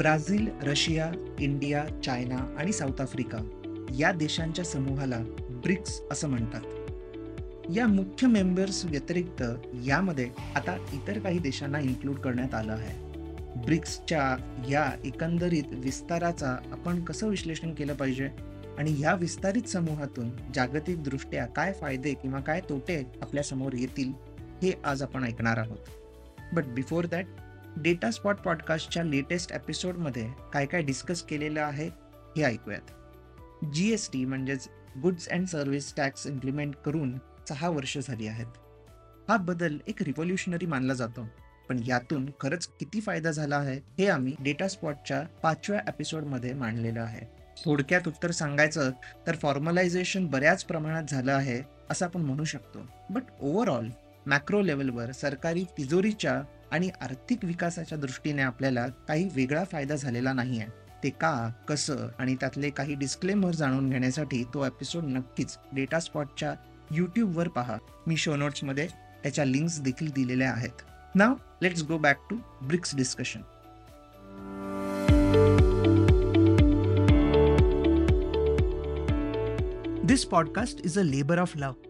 Brazil, Russia, India, China आणि South Africa या देशांच्या समूहाला ब्रिक्स असं म्हणतात. या मुख्य मेंबर्स व्यतिरिक्त यामध्ये आता इतर काही देशांना इन्क्लूड करण्यात आलं आहे. ब्रिक्सच्या या एकंदरीत विस्ताराचा आपण कसं विश्लेषण केलं पाहिजे आणि या विस्तारित समूहातून जागतिक दृष्ट्या काय फायदे किंवा काय तोटे आपल्यासमोर येतील हे आज आपण ऐकणार आहोत. But before that data spot पॉडकास्टच्या latest एपिसोडमध्ये काय काय डिस्कस केलेलं आहे हे ऐकूयात. जी एस टी म्हणजेच goods and service tax implement करून सहा वर्ष झाली आहेत. हा बदल एक रिव्होल्युशनरी मानला जातो. पण यातून खरंच किती फायदा झाला आहे हे आम्ही डेटा स्पॉटच्या पाचव्या एपिसोडमध्ये मांडलेलं आहे. थोडक्यात उत्तर सांगायचं तर फॉर्मलायझेशन बऱ्याच प्रमाणात झालं आहे असं आपण म्हणू शकतो. बट ओव्हरऑल मॅक्रो लेवलवर सरकारी तिजोरीच्या आणि आर्थिक विकासाच्या दृष्टीने आपल्याला काही वेगळा फायदा झालेला नाही आहे ते का, कसं आणि त्यातले काही डिस्क्लेमर जाणून घेण्यासाठी तो एपिसोड नक्कीच डेटा स्पॉटच्या यूट्यूबवर पहा. मी शो नोट्समध्ये त्याच्या लिंक्स देखील दिलेल्या आहेत. नाव let's go back to BRICS discussion. This podcast is a labour of love.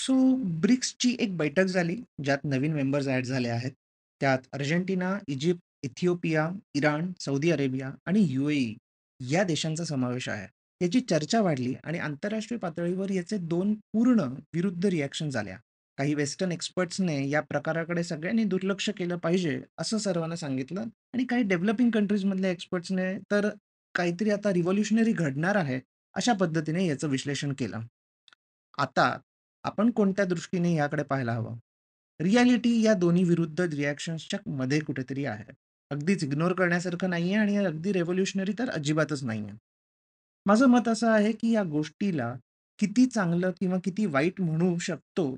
so ब्रिक्सची एक बैठक झाली ज्यात नवीन मेंबर्स ॲड झाले आहेत. त्यात Argentina, Egypt, Ethiopia, Iran, Saudi Arabia आणि युएई या देशांचा समावेश आहे. याची चर्चा वाढली आणि आंतरराष्ट्रीय पातळीवर याचे दोन पूर्ण विरुद्ध रिॲक्शन झाल्या. काही वेस्टर्न एक्सपर्ट्सने या प्रकाराकडे सगळ्यांनी दुर्लक्ष केलं पाहिजे असं सर्वांना सांगितलं आणि काही डेव्हलपिंग कंट्रीजमधल्या एक्सपर्ट्सने तर काहीतरी आता रिव्होल्युशनरी घडणार आहे अशा पद्धतीने याचं विश्लेषण केलं. आता आपण कोणत्या दृष्टीने याकडे पाहायला हवं? रियालिटी या दोन्ही विरुद्ध रिॲक्शन्सच्या मध्ये कुठेतरी आहे. अगदीच इग्नोर करण्यासारखं नाहीये आणि अगदी रेव्होल्युशनरी तर अजिबातच नाहीये. माझं मत असं आहे की या गोष्टीला किती चांगलं किंवा किती वाईट म्हणू शकतो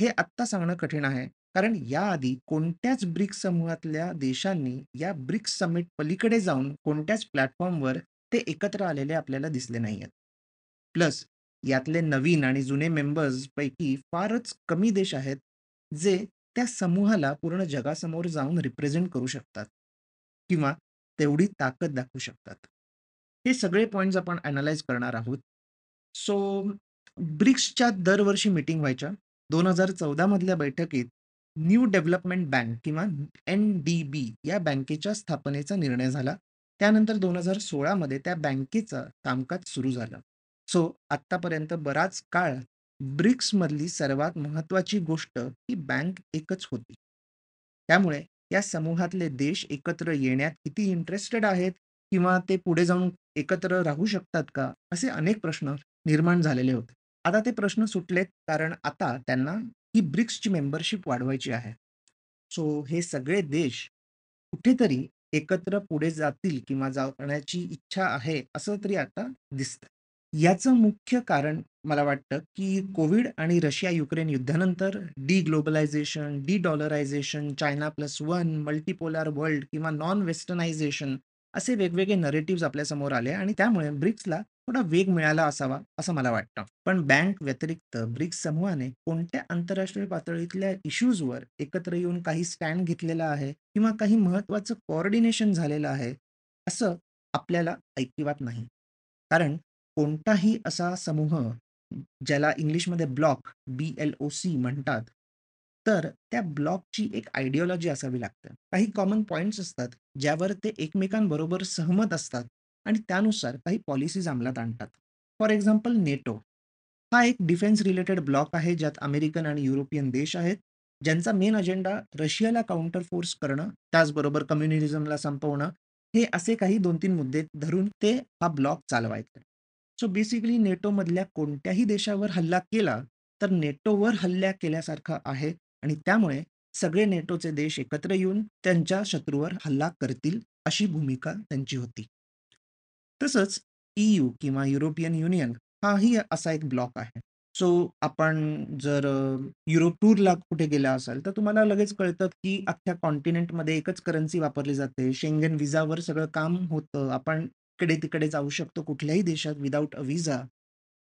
हे आत्ता सांगणं कठीण आहे. कारण याआधी कोणत्याच ब्रिक्स समूहातल्या देशांनी या ब्रिक्स समिट पलीकडे जाऊन कोणत्याच प्लॅटफॉर्मवर ते एकत्र आलेले आपल्याला दिसले नाहीयेत. प्लस यातले नवीन आणि जुने मेंबर्स पैकी फारच कमी देश आहेत, जे त्या समूहाला पूर्ण जगासमोर जाऊन रिप्रेझेंट करू शकतात किंवा तेवढी ताकद दाखवू शकतात. हे सगळे पॉईंट्स आपण अनालाइज करणार आहोत. सो ब्रिक्सच्या दरवर्षी मीटिंग व्हायच्या. 2014 मधल्या बैठकीत न्यू डेव्हलपमेंट बँक किंवा एन-डी-बी या बँकेच्या स्थापनेचा निर्णय झाला. त्यानंतर 2016 मध्ये त्या बँकेचं कामकाज सुरू झालं. सो आत्तापर्यंत बराच काळ ब्रिक्समधली सर्वात महत्त्वाची गोष्ट ही बँक एकच होती. त्यामुळे या समूहातले देश एकत्र येण्यात किती इंटरेस्टेड आहेत किंवा ते पुढे जाऊन एकत्र राहू शकतात का? असे अनेक प्रश्न निर्माण झालेले होते. आता ते प्रश्न सुटलेत कारण आता त्यांना ही ब्रिक्सची मेंबरशिप वाढवायची आहे. सो हे सगळे देश कुठेतरी एकत्र पुढे जातील किंवा जाण्याची इच्छा आहे असं तरी आता दिसतंय. याचं मुख्य कारण मला वाटतं की कोविड आणि रशिया-युक्रेन युद्धानंतर de globalization de dollarization China plus one, multipolar world किंवा नॉन वेस्टर्नायझेशन असे वेगवेगळे नरेटिव्हज आपल्यासमोर आले आणि त्यामुळे ब्रिक्सला थोडा वेग मिळाला असावा असं मला वाटतं. पण बँक व्यतिरिक्त ब्रिक्स समूहाने कोणत्या आंतरराष्ट्रीय पातळीतल्या इश्यूजवर एकत्र येऊन काही स्टँड घेतलेला आहे किंवा काही महत्वाचं कोऑर्डिनेशन झालेलं आहे, असं आपल्याला ऐकिवात नाही. कारण कोणताही असा समूह ज्याला इंग्लिशमध्ये ब्लॉक बी-एल-ओ-सी म्हणतात, तर त्या ब्लॉकची एक आयडिओलॉजी असावी लागते. काही कॉमन पॉइंट्स असतात, ज्यावर ते एकमेकांबरोबर सहमत असतात आणि त्यानुसार काही पॉलिसीज अंमलात आणतात. फॉर एक्झाम्पल नेटो हा एक डिफेन्स रिलेटेड ब्लॉक आहे, ज्यात अमेरिकन आणि युरोपियन देश आहेत, ज्यांचा मेन अजेंडा रशियाला काउंटर फोर्स करणं, त्याचबरोबर कम्युनिझमला संपवणं, हे असे काही 2-3 मुद्दे धरून ते हा ब्लॉक चालवायचे. सो बेसिकली नेटोमधल्या कोणत्याही देशावर हल्ला केला, तर नेटोवर हल्ला केल्यासारखं आहे आणि त्यामुळे सगळे नेटोचे देश एकत्र येऊन त्यांच्या शत्रूवर हल्ला करतील, अशी भूमिका त्यांची होती. तसंच ईयू किंवा युरोपियन युनियन हाही असा एक ब्लॉक आहे. सो आपण जर युरोप टूरला कुठे गेला असाल, तर तुम्हाला लगेच कळतं, की अख्ख्या कॉन्टिनेंटमध्ये एकच करन्सी वापरली जाते. शेंगन विजावर सगळं काम होतं. आपण इकडे-तिकडे जाऊ शकतो कुठल्याही देशात विदाऊट अ व्हिसा.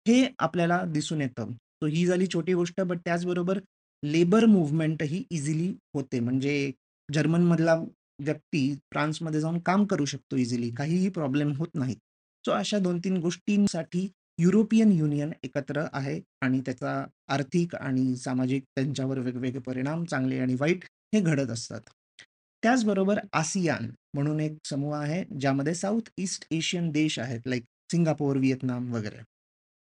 हे आपल्याला दिसून येतं. सो ही झाली छोटी गोष्ट, बट त्याचबरोबर लेबर मूव्हमेंटही इझिली होते. म्हणजे जर्मनमधला व्यक्ती फ्रान्समध्ये जाऊन काम करू शकतो इझिली. काहीही प्रॉब्लेम होत नाहीत. सो अशा 2-3 गोष्टींसाठी युरोपियन युनियन एकत्र आहे आणि त्याचा आर्थिक आणि सामाजिक त्यांच्यावर वेगवेगळे परिणाम चांगले आणि वाईट हे घडत असतात. त्याचबरोबर आसियान म्हणून एक समूह आहे, ज्यामध्ये साऊथ ईस्ट एशियन देश आहेत, लाइक सिंगापोर, व्हिएतनाम वगैरे.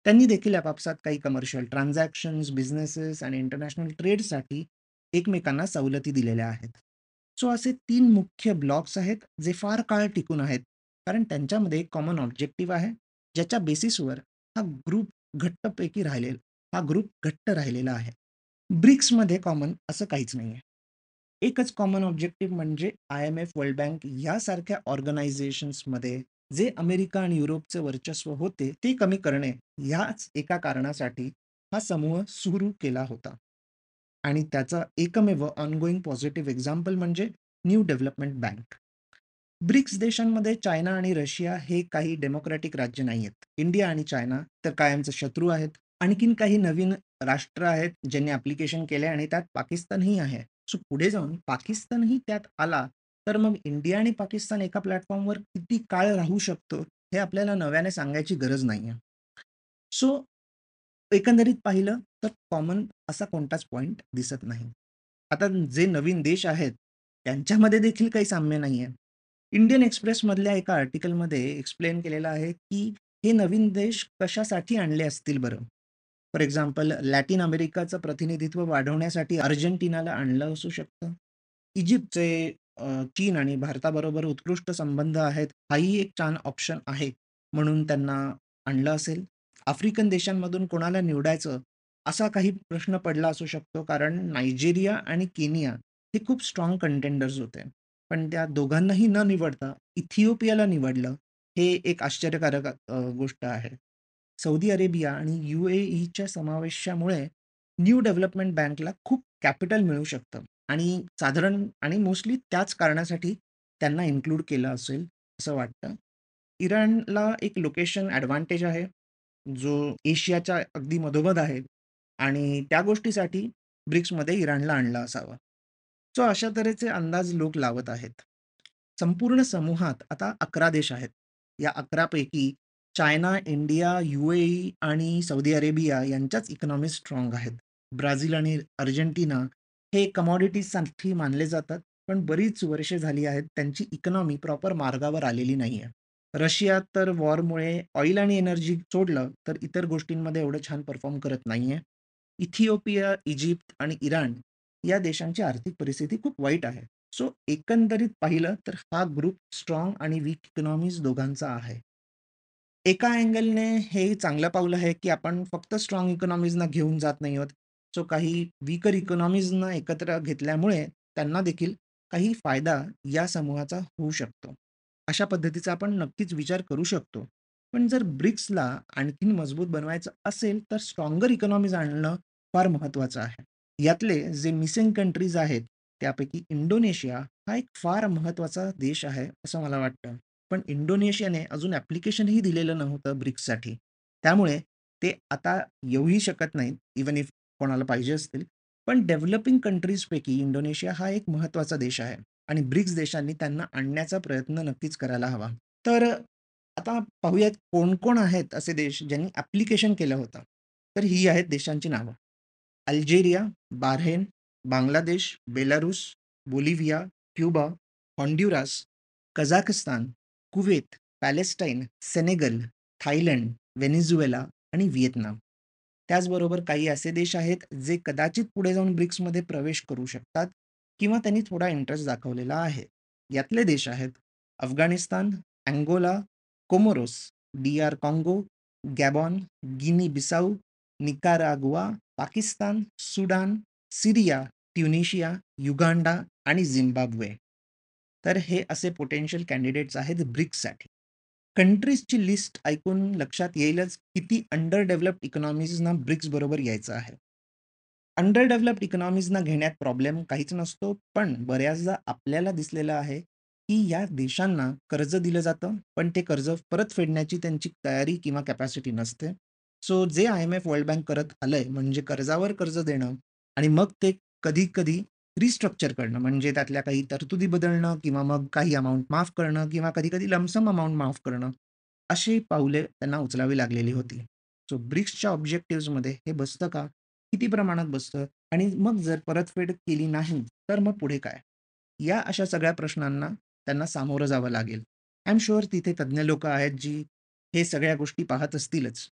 त्यांनी देखील आपापसात काही कमर्शियल ट्रान्झॅक्शन्स, बिझनेसेस आणि इंटरनॅशनल ट्रेडसाठी एकमेकांना सवलती दिलेल्या आहेत. सो असे तीन मुख्य ब्लॉक्स आहेत, जे फार काळ टिकून आहेत. कारण त्यांच्यामध्ये एक कॉमन ऑब्जेक्टिव्ह आहे, ज्याच्या बेसिसवर हा ग्रुप घट्टपैकी राहिलेला हा ग्रुप घट्ट राहिलेला आहे. ब्रिक्समध्ये कॉमन असं काहीच नाहीये. एकच कॉमन ऑब्जेक्टिव्ह म्हणजे आय-एम-एफ, वर्ल्ड बँक यासारख्या ऑर्गनायझेशन्समध्ये जे अमेरिका आणि युरोपचं वर्चस्व होते, ते कमी करणे ह्याच एका कारणासाठी हा समूह सुरू केला होता. आणि त्याचा एकमेव ऑनगोइंग पॉझिटिव्ह एक्झाम्पल म्हणजे न्यू डेव्हलपमेंट बँक. ब्रिक्स देशांमध्ये चायना आणि रशिया हे काही डेमोक्रॅटिक राज्य नाही आहेत इंडिया आणि चायना तर कायमचे शत्रू आहेत. आणखीन काही नवीन राष्ट्र आहेत, ज्यांनी ॲप्लिकेशन केलंय आणि त्यात पाकिस्तानही आहे. सो पुढे जाऊन पाकिस्तानही त्यात आला, तर मग इंडिया आणि पाकिस्तान एका प्लॅटफॉर्मवर किती काळ राहू शकतो, हे आपल्याला नव्याने सांगायची गरज नाहीये. सो एकंदरीत पाहिलं तर कॉमन असा कोणताच पॉइंट दिसत नाही. आता जे नवीन देश आहेत, त्यांच्यामध्ये देखील काही साम्य नाहीये. इंडियन एक्सप्रेसमधल्या एका आर्टिकलमध्ये एक्सप्लेन केलेलं आहे, की हे नवीन देश कशासाठी आणले असतील बरं? फॉर एक्झाम्पल लॅटिन अमेरिकाचं प्रतिनिधित्व वाढवण्यासाठी अर्जेंटिनाला आणलं असू शकतं. इजिप्तचे चीन आणि भारताबरोबर उत्कृष्ट संबंध आहेत, हाही एक छान ऑप्शन आहे, म्हणून त्यांना आणलं असेल. आफ्रिकन देशांमधून कोणाला निवडायचं, असा काही प्रश्न पडला असू शकतो, कारण नायजेरिया आणि केनिया हे खूप स्ट्रॉंग कंटेंडर्स होते. पण त्या दोघांनाही न निवडता इथिओपियाला निवडलं, हे एक आश्चर्यकारक गोष्ट आहे. सौदी अरेबिया आणि यू-ए-ईच्या समावेशामुळे न्यू डेव्हलपमेंट बँकला खूप कॅपिटल मिळू शकतं आणि साधारण आणि मोस्टली त्याच कारणासाठी त्यांना इन्क्लूड केलं असेल, असं वाटतं. इराणला एक लोकेशन ॲडव्हान्टेज आहे, जो एशियाच्या अगदी मधोमध आहे आणि त्या गोष्टीसाठी ब्रिक्समध्ये इराणला आणलं असावं. सो अशा तऱ्हेचे अंदाज लोक लावत आहेत. संपूर्ण समूहात आता 11 देश आहेत. या 11 पैकी चायना, इंडिया, यू ए आणि सौदी अरेबिया यांच्याच इकॉनॉमी स्ट्रॉंग आहेत. ब्राझील आणि अर्जेंटिना हे कमॉडिटीजसाठी मानले जातात, पण बरीच वर्षे झाली आहेत त्यांची इकॉनॉमी प्रॉपर मार्गावर आलेली नाहीये. रशिया तर वॉरमुळे ऑइल आणि एनर्जी सोडलं, तर इतर गोष्टींमध्ये एवढं छान परफॉर्म करत नाहीये. इथिओपिया, इजिप्त आणि इराण या देशांची आर्थिक परिस्थिती खूप वाईट आहे. सो एकंदरीत पाहिलं तर हा ग्रुप स्ट्रॉंग आणि वीक इकॉनॉमीज दोघांचा आहे. एका अँगलने हे चांगलं पाऊल आहे, की आपण फक्त स्ट्रॉंग इकॉनॉमीजना घेऊन जात नाही आहोत. सो काही वीकर इकॉनॉमीजना एकत्र घेतल्यामुळे त्यांना देखील काही फायदा या समूहाचा होऊ शकतो. अशा पद्धतीचा आपण नक्कीच विचार करू शकतो. पण जर ब्रिक्सला आणखीन मजबूत बनवायचं असेल, तर स्ट्रॉंगर इकॉनॉमीज आणणं फार महत्त्वाचं आहे. यातले जे मिसिंग कंट्रीज आहेत, त्यापैकी इंडोनेशिया हा एक फार महत्त्वाचा देश आहे, असं मला वाटतं. पण इंडोनेशियाने अजून ॲप्लिकेशनही दिलेलं नव्हतं ब्रिक्ससाठी. त्यामुळे ते आता येऊही शकत नाहीत, इव्हन इफ कोणाला पाहिजे असतील. पण डेव्हलपिंग कंट्रीजपैकी इंडोनेशिया हा एक महत्त्वाचा देश आहे आणि ब्रिक्स देशांनी त्यांना आणण्याचा प्रयत्न नक्कीच करायला हवा. तर आता पाहूयात कोण-कोण आहेत असे देश ज्यांनी ॲप्लिकेशन केलं होतं. तर ही आहेत देशांची नावं. Algeria, Bahrain, Bangladesh, Belarus, Bolivia, Cuba, Honduras Kazakhstan, Kuwait, Palestine, Senegal, Thailand, Venezuela आणि व्हिएतनाम. त्याचबरोबर काही असे देश आहेत, जे कदाचित पुढे जाऊन ब्रिक्समध्ये प्रवेश करू शकतात किंवा त्यांनी थोडा इंटरेस्ट दाखवलेला आहे. यातले देश आहेत Afghanistan, Angola Comoros, D R काँगो, Gabon, Guinea Bissau, Nicaragua, Pakistan, Sudan, Syria Tunisia, Uganda आणि झिम्बाब्वे. तर हे असे पोटेन्शियल कॅन्डिडेट्स आहेत ब्रिक्ससाठी. कंट्रीजची लिस्ट ऐकून लक्षात येईलच किती अंडर डेव्हलप्ड इकॉनॉमीजना ब्रिक्स बरोबर यायचं आहे. अंडर डेव्हलप्ड इकॉनॉमीजना घेण्यात प्रॉब्लेम काहीच नसतो. पण बऱ्याचदा आपल्याला दिसलेलं आहे, की या देशांना कर्ज दिलं जातं, पण ते कर्ज परत फेडण्याची त्यांची तयारी किंवा कॅपॅसिटी नसते. सो जे आय-एम-एफ, वर्ल्ड बँक करत आलंय म्हणजे कर्जावर कर्ज देणं आणि मग ते कधी-कधी रिस्ट्रक्चर करणं म्हणजे त्यातल्या काही तरतुदी बदलणं किंवा मग काही अमाऊंट माफ करणं किंवा कधी-कधी लमसम अमाऊंट माफ करणं, अशी पावले त्यांना उचलावी लागलेली होती. सो ब्रिक्सच्या ऑब्जेक्टिव्हजमध्ये हे बसतं का? किती प्रमाणात बसतं? आणि मग जर परतफेड केली नाही, तर मग पुढे काय? या अशा सगळ्या प्रश्नांना त्यांना सामोरं जावं लागेल. आय एम शुअर तिथे तज्ञ लोक आहेत, जी हे सगळ्या गोष्टी पाहत असतीलच.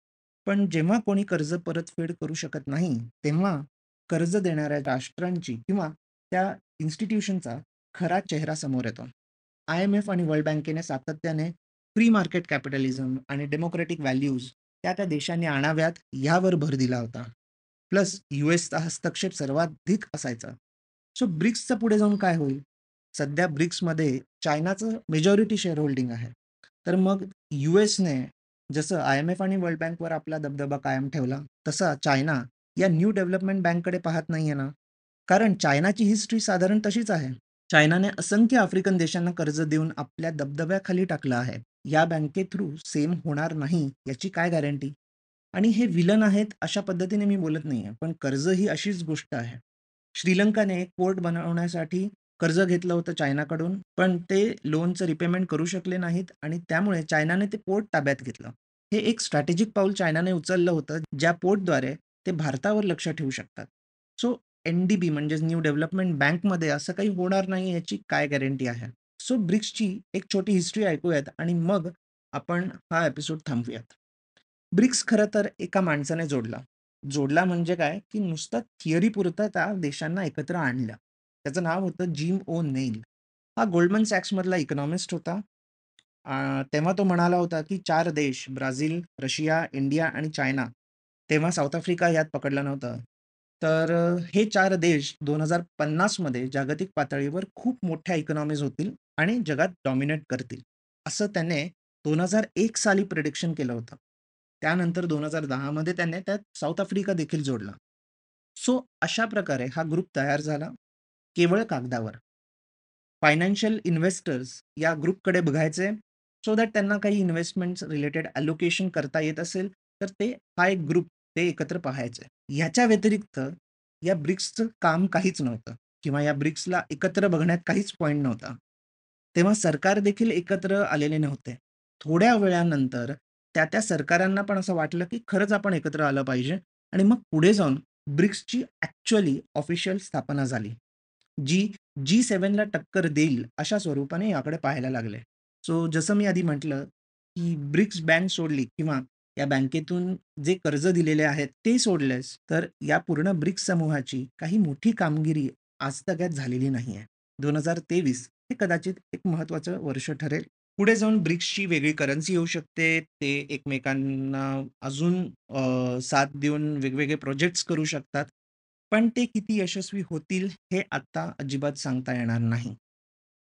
पण जेव्हा कोणी कर्ज परतफेड करू शकत नाही, तेव्हा कर्ज देणाऱ्या राष्ट्रांची किंवा त्या इन्स्टिट्यूशनचा खरा चेहरा समोर येतो. आय-एम-एफ आणि वर्ल्ड बँकेने सातत्याने फ्री मार्केट कॅपिटलिझम आणि डेमोक्रेटिक व्हॅल्यूज त्या त्या देशांनी आणाव्यात यावर भर दिला होता. प्लस यूएसचा हस्तक्षेप सर्वाधिक असायचा. सो ब्रिक्सचं पुढे जाऊन काय होईल? सध्या ब्रिक्समध्ये चायनाचं मेजॉरिटी शेअर होल्डिंग आहे. तर मग यूएसने जसं आय-एम-एफ आणि वर्ल्ड बँकवर आपला दबदबा कायम ठेवला, तसा चायना या न्यू डेव्हलपमेंट बँककडे पाहत नाहीये ना. कारण चायनाची हिस्ट्री साधारण तशीच आहे. चायनाने असंख्य आफ्रिकन देशांना कर्ज देऊन आपल्या दबदब्याखाली टाकलं आहे. या बँके थ्रू सेम होणार नाही याची काय गॅरंटी? आणि हे विलन आहेत अशा पद्धतीने मी बोलत नाहीये. पण कर्ज ही अशीच गोष्ट आहे. श्रीलंकाने एक पोर्ट बनवण्यासाठी कर्ज घेतलं होतं चायनाकडून, पण ते लोनचं रिपेमेंट करू शकले नाहीत आणि त्यामुळे चायनाने ते पोर्ट ताब्यात घेतलं. हे एक स्ट्रॅटेजिक पाऊल चायनाने उचललं होतं, ज्या पोर्टद्वारे ते भारतावर लक्ष ठेवू शकतात. सो एनडीबी म्हणजेच न्यू डेव्हलपमेंट बँकमध्ये असं काही होणार नाही याची काय गॅरंटी आहे? सो ब्रिक्सची एक छोटी हिस्ट्री ऐकूयात आणि मग आपण हा एपिसोड थांबूयात ब्रिक्स खरं तर एका माणसाने जोडला. जोडला म्हणजे काय, की नुसतं थिअरी पुरतं त्या देशांना एकत्र आणलं. त्याचं नाव होतं जिम ओ नेल. हा गोल्डमन सॅक्समधला इकॉनॉमिस्ट होता. तेव्हा तो म्हणाला होता, की चार देश ब्राझील, रशिया, इंडिया आणि चायना. तेव्हा साऊथ आफ्रिका यात पकडलं नव्हतं. तर हे चार देश 2050 मध्ये जागतिक पातळीवर खूप मोठ्या इकॉनॉमीज होतील आणि जगात डॉमिनेट करतील. असं त्याने 2001 साली प्रिडिक्शन केलं होतं. त्यानंतर 2010 मध्ये त्याने त्यात साऊथ आफ्रिका देखील जोडला. सो अशा प्रकारे हा ग्रुप तयार झाला, केवळ कागदावर. फायनान्शियल इन्व्हेस्टर्स या ग्रुपकडे बघायचे, सो दॅट त्यांना काही इन्व्हेस्टमेंट्स रिलेटेड अलोकेशन करता येत असेल, तर ते हा एक ग्रुप ते एकत्र पाहायचे. ह्याच्या व्यतिरिक्त या ब्रिक्सचं काम काहीच नव्हतं किंवा या ब्रिक्सला एकत्र बघण्यात काहीच पॉईंट नव्हता. तेव्हा सरकार देखील एकत्र आलेले नव्हते. थोड्या वेळानंतर त्या-त्या सरकारांना पण असं वाटलं, की खरंच आपण एकत्र आलं पाहिजे आणि मग पुढे जाऊन ब्रिक्सची ॲक्च्युअली ऑफिशियल स्थापना झाली. जी जी सेवनला टक्कर देईल अशा स्वरूपाने याकडे पाहायला लागले. सो जसं मी आधी म्हटलं, की ब्रिक्स बँक सोडली किंवा या बँकेतून जे कर्ज दिलेले आहेत ते सोडलेस, तर या पूर्ण ब्रिक्स समूहाची काही मोठी कामगिरी आजतागायत झालेली नाही आहे दोन हजार तेवीस हे कदाचित एक महत्त्वाचं वर्ष ठरेल. पुढे जाऊन ब्रिक्सची वेगळी करन्सी येऊ शकते. ते एकमेकांना अजून साथ देऊन वेगवेगळे प्रोजेक्ट्स करू शकतात. पण ते किती यशस्वी होतील हे आत्ता अजिबात सांगता येणार नाही.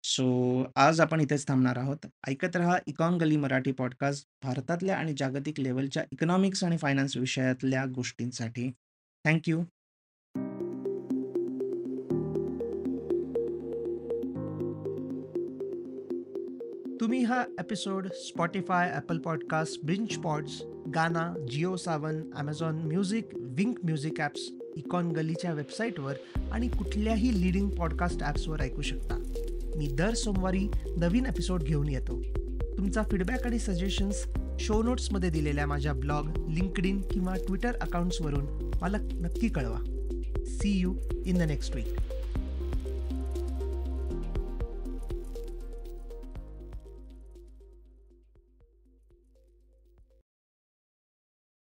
सो आज आपण इथेच थांबणार आहोत. ऐकत रहा इकॉन गली मराठी पॉडकास्ट भारतातल्या आणि जागतिक लेवलच्या इकॉनॉमिक्स आणि फायनान्स विषयातल्या गोष्टींसाठी. थँक्यू तुम्ही हा एपिसोड स्पॉटीफाय ॲपल पॉडकास्ट बिंच pods Gaana, Jio Saavn, Amazon music, Wynk music apps, Econ गलीच्या वेबसाईटवर आणि कुठल्याही लीडिंग पॉडकास्ट ॲप्सवर ऐकू शकता. मी दर सोमवारी नवीन एपिसोड घेऊन येतो. तुमचा फीडबॅक आणि सजेशन्स शो नोट्समध्ये दिलेल्या माझ्या ब्लॉग, लिंक्डइन किंवा ट्विटर अकाउंट्सवरून मला नक्की कळवा. See you in the next week.